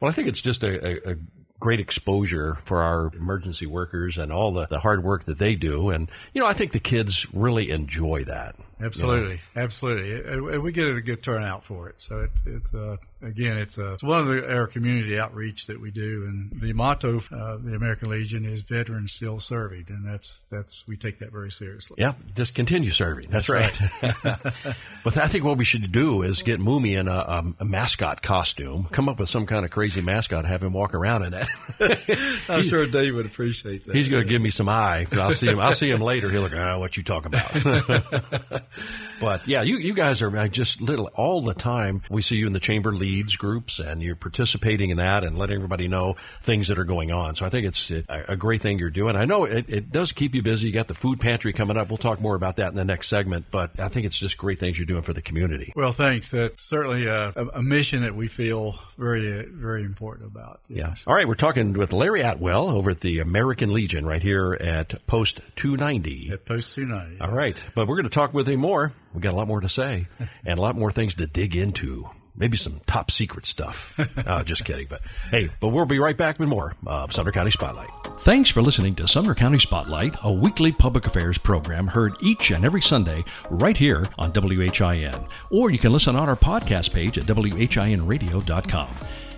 Well, I think it's just a, a, a great exposure for our emergency workers and all the, the hard work that they do. And, you know, I think the kids really enjoy that. Absolutely, you know? absolutely. We get a good turnout for it. So it, it's uh, again, it's, uh, it's one of the, our community outreach that we do, and the motto uh, the American Legion is "Veterans still serving," and that's that's we take that very seriously. Yeah, just continue serving. That's, that's right. right. but I think what we should do is get Moomy in a, a, a, mascot costume, come up with some kind of crazy mascot, have him walk around in it. I'm sure Dave would appreciate that. He's going to give me some eye. I'll see him. I'll see him later. He'll like, ah, what you talk about? but yeah, you, you guys are uh, just little all the time. We see you in the chamber leads groups and you're participating in that and letting everybody know things that are going on. So I think it's a, great thing you're doing. I know it, it does keep you busy. You got the food pantry coming up. We'll talk more about that in the next segment, but I think it's just great things you're doing for the community. Well, thanks. That's certainly a, a mission that we feel very, very important about. Yes. Yeah. All right. We're talking with Larry Atwell over at the American Legion right here at Post 290. At Post 290. All right. But we're going to talk with him more we got a lot more to say and a lot more things to dig into. Maybe some top secret stuff. uh, just kidding. But hey, but we'll be right back with more of Sumner County Spotlight. Thanks for listening to Sumner County Spotlight, a weekly public affairs program heard each and every Sunday right here on WHIN. Or you can listen on our podcast page at WHINradio.com.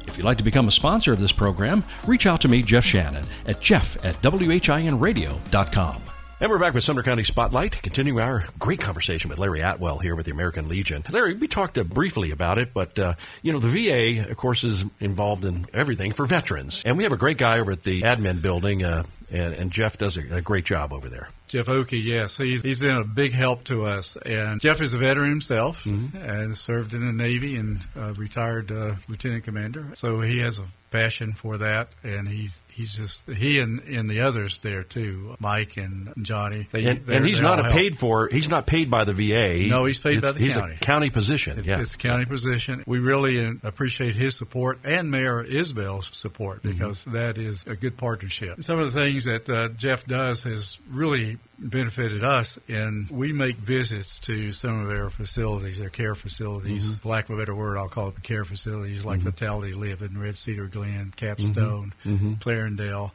If you'd like to become a sponsor of this program, reach out to me, Jeff Shannon, at jeff at WHINradio.com. And we're back with Sumner County Spotlight, continuing our great conversation with Larry Atwell here with the American Legion. Larry, we talked uh, briefly about it, but uh, you know the VA, of course, is involved in everything for veterans, and we have a great guy over at the admin building, uh, and, and, Jeff does a, a, great job over there. Jeff Oakey, yes, he's he's been a big help to us, and Jeff is a veteran himself, mm-hmm. and served in the Navy and uh, retired uh, lieutenant commander, so he has a passion for that, and he's he's just he and, and the others there too, Mike and Johnny. They, and, and he's not paid for. He's not paid by the VA. No, he's paid it's, by the he's county. He's a county position. It's, yeah, it's a county position. We really appreciate his support and Mayor Isbell's support mm-hmm. because mm-hmm. that is a good partnership. Some of the things that uh, Jeff does has really benefited us and we make visits to some of their facilities, their care facilities. Mm-hmm. For lack of a better word, I'll call it care facilities like mm-hmm. Vitality Living, Red Cedar Glen, Capstone, mm-hmm. Mm-hmm.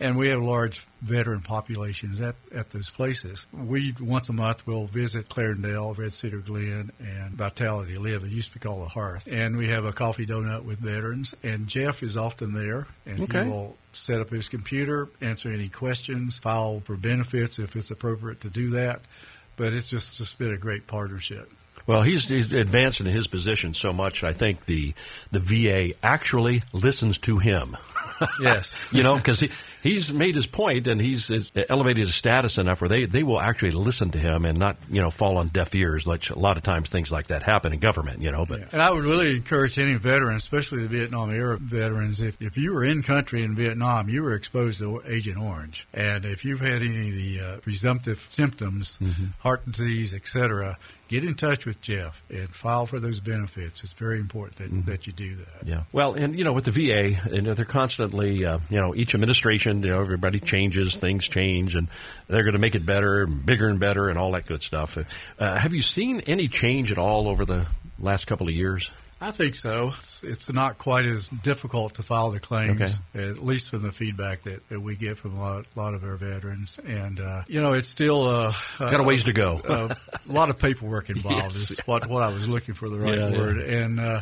And we have large veteran populations at, at those places. We, once a month, will visit Clarendale, Red Cedar Glen, and Vitality Live. It used to be called the Hearth. And we have a coffee donut with veterans. And Jeff is often there, and okay. he will set up his computer, answer any questions, file for benefits if it's appropriate to do that. But it's just, just been a great partnership. Well, he's, he's advancing in his position so much. I think the the VA actually listens to him. Yes, you know, because he he's made his point and he's, he's, elevated his status enough where they, they will actually listen to him and not you know fall on deaf ears. Like a lot of times things like that happen in government, you know. But yeah. and I would really encourage any veteran, especially the Vietnam era veterans, if if you were in country in Vietnam, you were exposed to Agent Orange, and if you've had any of the uh, presumptive symptoms, mm-hmm. heart disease, etc get in touch with Jeff and file for those benefits. It's very important that, mm-hmm. that you do that. Yeah. Well, and you know, with the VA, and they're constantly, uh, you know, each administration, you know, everybody changes, things change, and they're going to make it better, bigger and better, and all that good stuff. Uh, have you seen any change at all over the last couple of years? I think so. It's, it's, not quite as difficult to file the claims, okay. at least from the feedback that, that we get from a lot, lot of our veterans. And uh, you know, it's still uh, got a ways to go. a lot of paperwork involved yes. is what what I was looking for the right yeah, word. Yeah. And uh,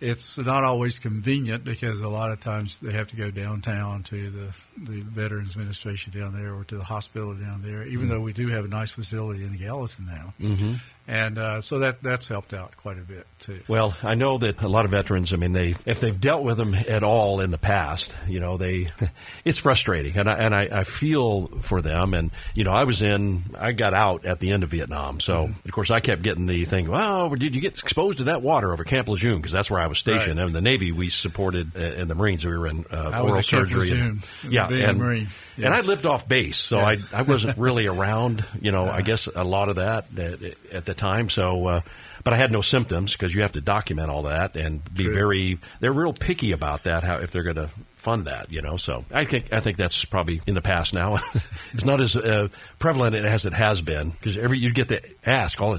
it's not always convenient because a lot of times they have to go downtown to the the Veterans Administration down there or to the hospital down there. Even mm-hmm. though we do have a nice facility in Gallatin now. Mm-hmm and uh, so that that's helped out quite a bit too. Well, I know that a lot of veterans. I mean, they if they've dealt with them at all in the past, you know, they it's frustrating, and I and I, I feel for them. And you know, I was in, I got out at the end of Vietnam, so mm-hmm. of course I kept getting the thing. Well, did you get exposed to that water over Camp Lejeune? Because that's where I was stationed. Right. And in the Navy, we supported uh, in the Marines. We were in uh, oral surgery. And, yeah, and, Marine. Yes. and I lived off base, so yes. I I wasn't really around. You know, I guess a lot of that at, at the time. So, uh, but I had no symptoms because you have to document all that and be True. very. They're real picky about that. How if they're going to fund that, you know. So I think I think that's probably in the past now. it's not as uh, prevalent as it has been because every you get to ask all.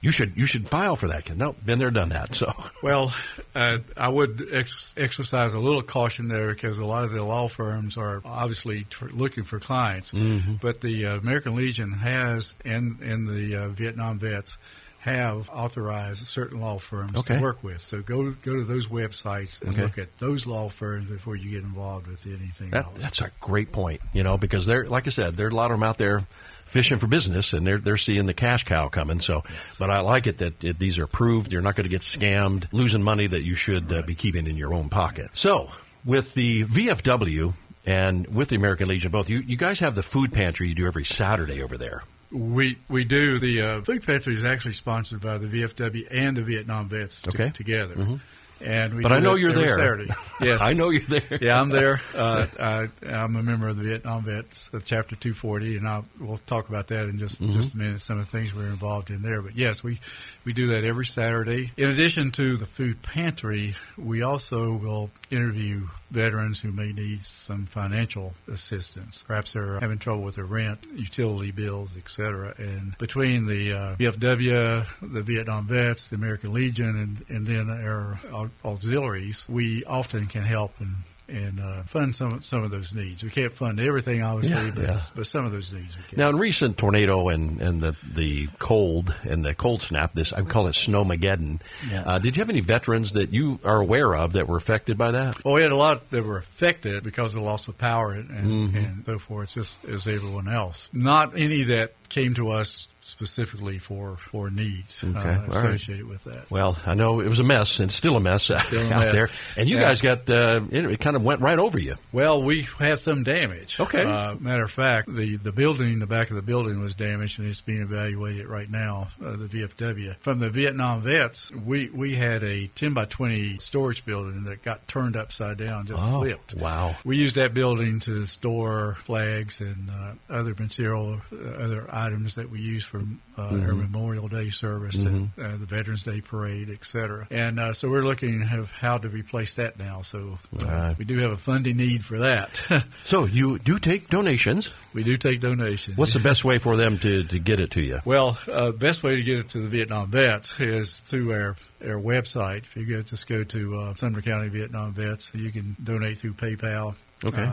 You should you should file for that. No, been there, done that. So, well, uh, I would ex- exercise a little caution there because a lot of the law firms are obviously tr- looking for clients, mm-hmm. but the uh, American Legion has and and the uh, Vietnam vets have authorized certain law firms okay. to work with. So go go to those websites and okay. look at those law firms before you get involved with anything that, else. That's a great point. You know, because there, like I said, there are a lot of them out there fishing for business, and they're they're seeing the cash cow coming. So, but I like it that it, these are proved. You're not going to get scammed, losing money that you should uh, uh, be keeping in your own pocket. So, with the VFW and with the American Legion, both you you guys have the food pantry you do every Saturday over there. We we do. The uh, food pantry is actually sponsored by the VFW and the Vietnam vets t- okay. together. Mm-hmm. And but I know you're there. Saturday. Yes, I know you're there. yeah, I'm there. Uh, I, am a member of the Vietnam Vets of Chapter 240, and I'll, we'll talk about that in just mm-hmm. just a minute. Some of the things we're involved in there. But yes, we we do that every Saturday. In addition to the food pantry, we also will interview veterans who may need some financial assistance. Perhaps they're having trouble with their rent, utility bills, etc. And between the uh, VFW, the Vietnam Vets, the American Legion, and, and then our auxiliaries, we often can help and and uh, fund some some of those needs. We can't fund everything, obviously, yeah, but, yeah. but some of those needs we can. Now, in recent tornado and, and the, the cold and the cold snap, this I call it snowmageddon. Yeah. Uh, did you have any veterans that you are aware of that were affected by that? Well, we had a lot that were affected because of the loss of power and, and, mm-hmm. and so forth, just as everyone else. Not any that came to us specifically for for needs uh, okay. uh, associated right. with that. Well, I know it was a mess and still a mess still out a mess. there, and you yeah. guys got uh, it, it, kind of went right over you. Well, we have some damage. Okay. Uh, matter of fact, the the building, the back of the building was damaged, and it's being evaluated right now. Uh, the VFW from the Vietnam vets, we we had a ten by twenty storage building that got turned upside down, just oh, flipped. Wow. We used that building to store flags and uh, other material, other items that we use for for uh, mm-hmm. our Memorial Day service, mm-hmm. and, uh, the Veterans Day parade, etc. And uh, so we're looking at how to replace that now. So uh, we do have a funding need for that. so you do take donations. We do take donations. What's the best way for them to, to get it to you? Well, uh, best way to get it to the Vietnam vets is through our our website. If you go, just go to uh, Sumner County Vietnam Vets, you can donate through PayPal. Okay.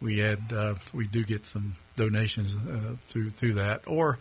We had uh, we do get some donations uh, through through that, or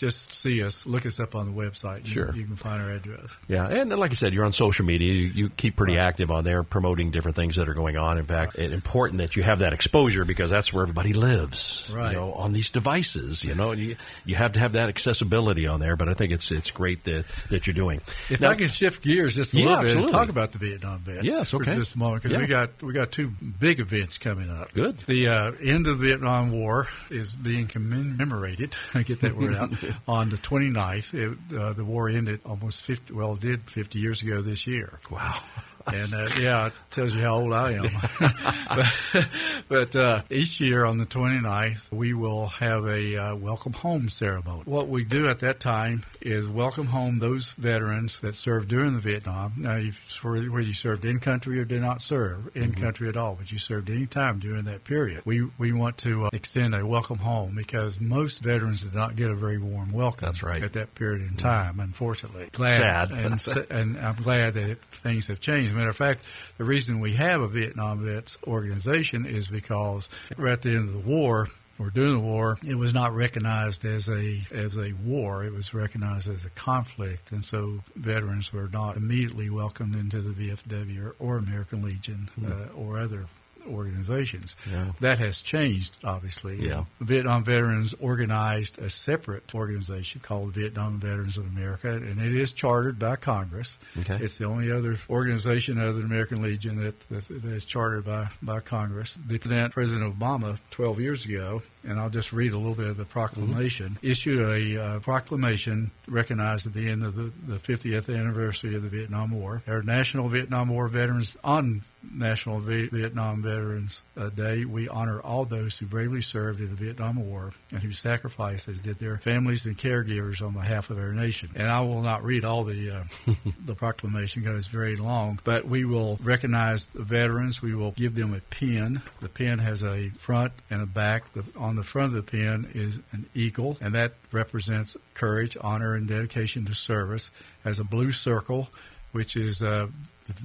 just see us, look us up on the website. Sure. You, you can find our address. Yeah, and like I said, you're on social media. You, you keep pretty right. active on there, promoting different things that are going on. In fact, right. it's important that you have that exposure because that's where everybody lives. Right. You know, on these devices, you know, you, you have to have that accessibility on there. But I think it's it's great that, that you're doing. If now, I can shift gears just a yeah, little bit absolutely. and talk about the Vietnam vets. Yes, okay. Just a moment, because yeah. we got we got two big events coming up. Good. The uh, end of the Vietnam War is being commemorated. I get that word out on the 29th. It, uh, the war ended almost 50, well, it did 50 years ago this year. Wow and uh, yeah, it tells you how old I am. but, but uh, each year on the 29th, we will have a uh, welcome home ceremony. What we do at that time is welcome home those veterans that served during the Vietnam. Now, whether you served in country or did not serve in mm-hmm. country at all, but you served any time during that period. We we want to uh, extend a welcome home because most veterans did not get a very warm welcome. That's right. At that period in time, mm-hmm. unfortunately. Glad. Sad. And, and I'm glad that it, things have changed matter of fact, the reason we have a Vietnam Vets organization is because right at the end of the war, or during the war, it was not recognized as a as a war. It was recognized as a conflict, and so veterans were not immediately welcomed into the VFW or, or American Legion uh, or other organizations. Yeah. That has changed, obviously. Yeah. Vietnam veterans organized a separate organization called the Vietnam Veterans of America, and it is chartered by Congress. Okay. It's the only other organization other than American Legion that, that, that is chartered by, by Congress. The President Obama, 12 years ago, and I'll just read a little bit of the proclamation, mm-hmm. issued a uh, proclamation recognized at the end of the, the 50th anniversary of the Vietnam War. Our National Vietnam War Veterans on National Vietnam Veterans uh, Day, we honor all those who bravely served in the Vietnam War and who sacrificed as did their families and caregivers on behalf of our nation. And I will not read all the uh, the proclamation because it's very long, but we will recognize the veterans. We will give them a pin. The pin has a front and a back. The, on the front of the pin is an eagle, and that represents courage, honor, and dedication to service. Has a blue circle, which is uh,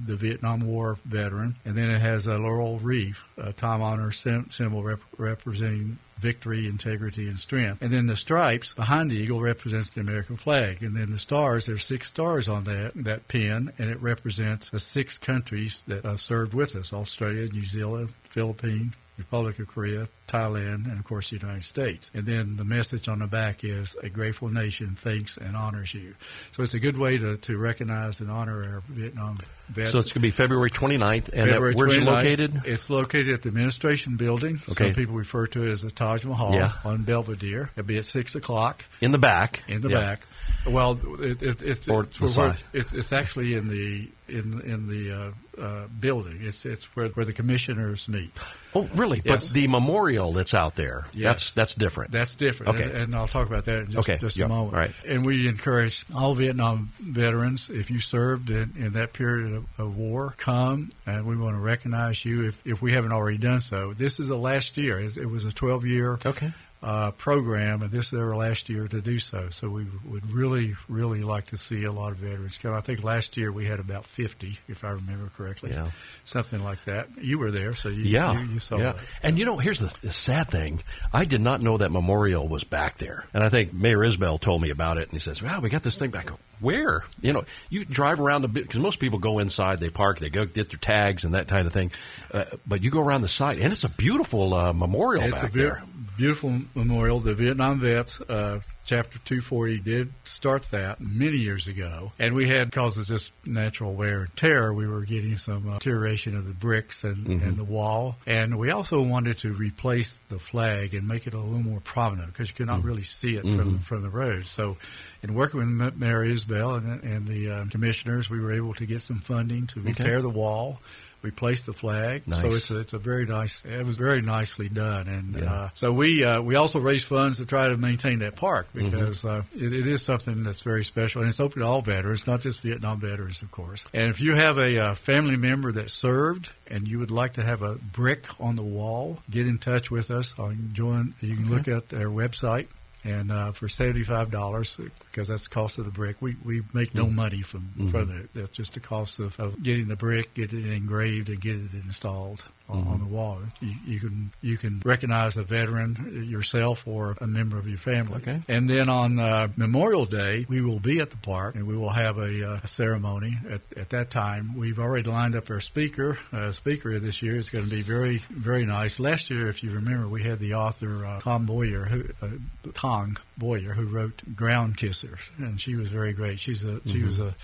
the Vietnam War veteran, and then it has a laurel wreath, a time honor symbol rep- representing victory, integrity, and strength. And then the stripes behind the eagle represents the American flag. And then the stars, there's six stars on that that pin, and it represents the six countries that uh, served with us: Australia, New Zealand, Philippines, Republic of Korea, Thailand, and of course the United States. And then the message on the back is a grateful nation thanks and honors you. So it's a good way to, to recognize and honor our Vietnam vets. So it's going to be February 29th. And February where's 29th, it located? It's located at the administration building. Okay. Some people refer to it as the Taj Mahal Yeah. on Belvedere. It'll be at 6 o'clock In the back. in the Yeah. back. Well, it, it, it's, Or it's, the where- side. it's, it's actually in the in in the uh, uh, building. It's it's where where the commissioners meet. Oh, really? Yes. But the memorial that's out there, Yeah. that's that's different. That's different. Okay. And, and I'll talk about that in just, Okay. just Yeah. a moment. All right. And we encourage all Vietnam veterans, if you served in, in that period of, of war, come and we want to recognize you if, if we haven't already done so. This is the last year. It, it was a 12 year Okay. Uh, program, and this is our last year to do so. So we would really, really like to see a lot of veterans come. I think last year we had about 50, if I remember correctly. Yeah. Something like that. You were there, so you, Yeah, you, you saw yeah. that. And you know, here's the, the sad thing: I did not know that memorial was back there, and I think Mayor Isbell told me about it, and he says, "Wow, we got this thing back." Where? You know, you drive around a bit because most people go inside, they park, they go get their tags and that kind of thing, uh, but you go around the site, and it's a beautiful uh, memorial It's back a be- there. Beautiful memorial. The Vietnam vets, uh, Chapter 240 did start that many years ago, and we had because of just natural wear and tear, we were getting some uh, deterioration of the bricks and, Mm-hmm. and the wall, and we also wanted to replace the flag and make it a little more prominent because you could Mm-hmm. not really see it from from the road. So, in working with Ma- Mayor Isbell and, and the uh, commissioners, we were able to get some funding to repair the wall. Replace the flag, so it's a, it's a very nice. It was very nicely done, and Yeah. uh, so we uh, we also raise funds to try to maintain that park Mm-hmm. because uh, it, it is something that's very special, and it's open to all veterans, not just Vietnam veterans, of course. And if you have a uh, family member that served and you would like to have a brick on the wall, get in touch with us. You can join. You can look at our website. And uh, for seventy-five dollars, because that's the cost of the brick, we, we make no money from from it. That's just the cost of, of getting the brick, getting it engraved, and getting it installed on, on the wall. You, you can you can recognize a veteran yourself or a member of your family. Okay. And then on uh, Memorial Day, we will be at the park and we will have a, uh, a ceremony. At, at that time, we've already lined up our speaker. Uh, speaker this year is going to be very very nice. Last year, if you remember, we had the author uh, Tom Boyer, who uh, Tong Boyer, who wrote Ground Kissers, and she was very great. She's a she was a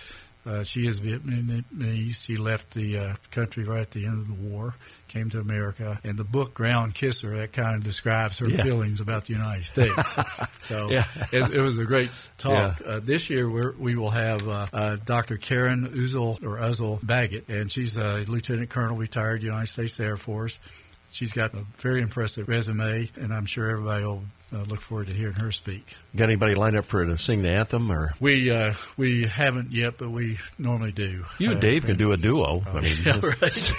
uh, she is Vietnamese. She left the uh, country right at the end of the war, came to America, and the book Ground Kisser that kind of describes her Yeah. feelings about the United States. so Yeah. it, it was a great talk. Yeah. Uh, this year we're, we will have uh, uh, Dr. Karen Uzel or Uzel Baggett, and she's a lieutenant colonel, retired United States Air Force. She's got a very impressive resume, and I'm sure everybody will uh, look forward to hearing her speak. Got anybody lined up for to sing the anthem, or We uh, we haven't yet, but we normally do. you and Uh, Dave can do a duo? I mean, Yeah, right.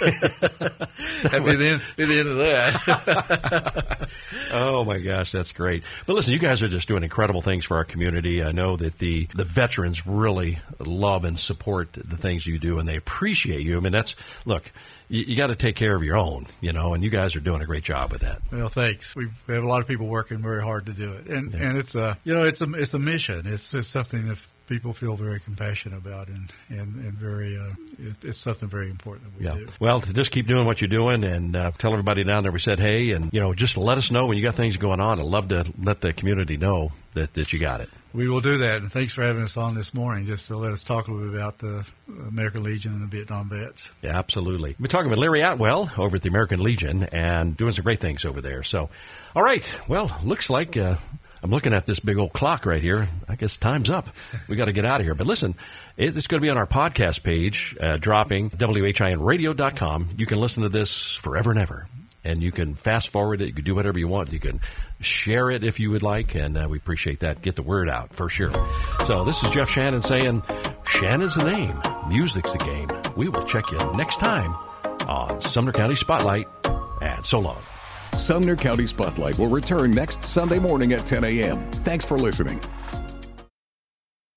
That'd be the end, be the end of that. Oh my gosh, that's great. But listen, you guys are just doing incredible things for our community. I know that the the veterans really love and support the things you do, and they appreciate you. I mean, that's look, you, you got to take care of your own, you know, and you guys are doing a great job with that. well, thanks. We have a lot of people working very hard to do it, and and it's a you know it's a it's a mission. It's, it's something that people feel very compassionate about, and and and very uh, it, it's something very important that we Yeah. do. Well, to just keep doing what you're doing and uh, tell everybody down there we said hey, and you know, just let us know when you got things going on. I'd love to let the community know that that you got it. We will do that, and thanks for having us on this morning, just to let us talk a little bit about the American Legion and the Vietnam vets. Yeah, absolutely. We're talking with Larry Atwell over at the American Legion and doing some great things over there. So, all right. Well, looks like uh, I'm looking at this big old clock right here. I guess time's up. We got to get out of here. But listen, it's going to be on our podcast page, uh, dropping, WHINradio.com. You can listen to this forever and ever. And you can fast forward it. You can do whatever you want. You can share it if you would like. And uh, we appreciate that. Get the word out for sure. So this is Jeff Shannon saying, Shannon's the name. Music's the game. We will check you next time on Sumner County Spotlight. And so long. Sumner County Spotlight will return next Sunday morning at 10 a.m. Thanks for listening.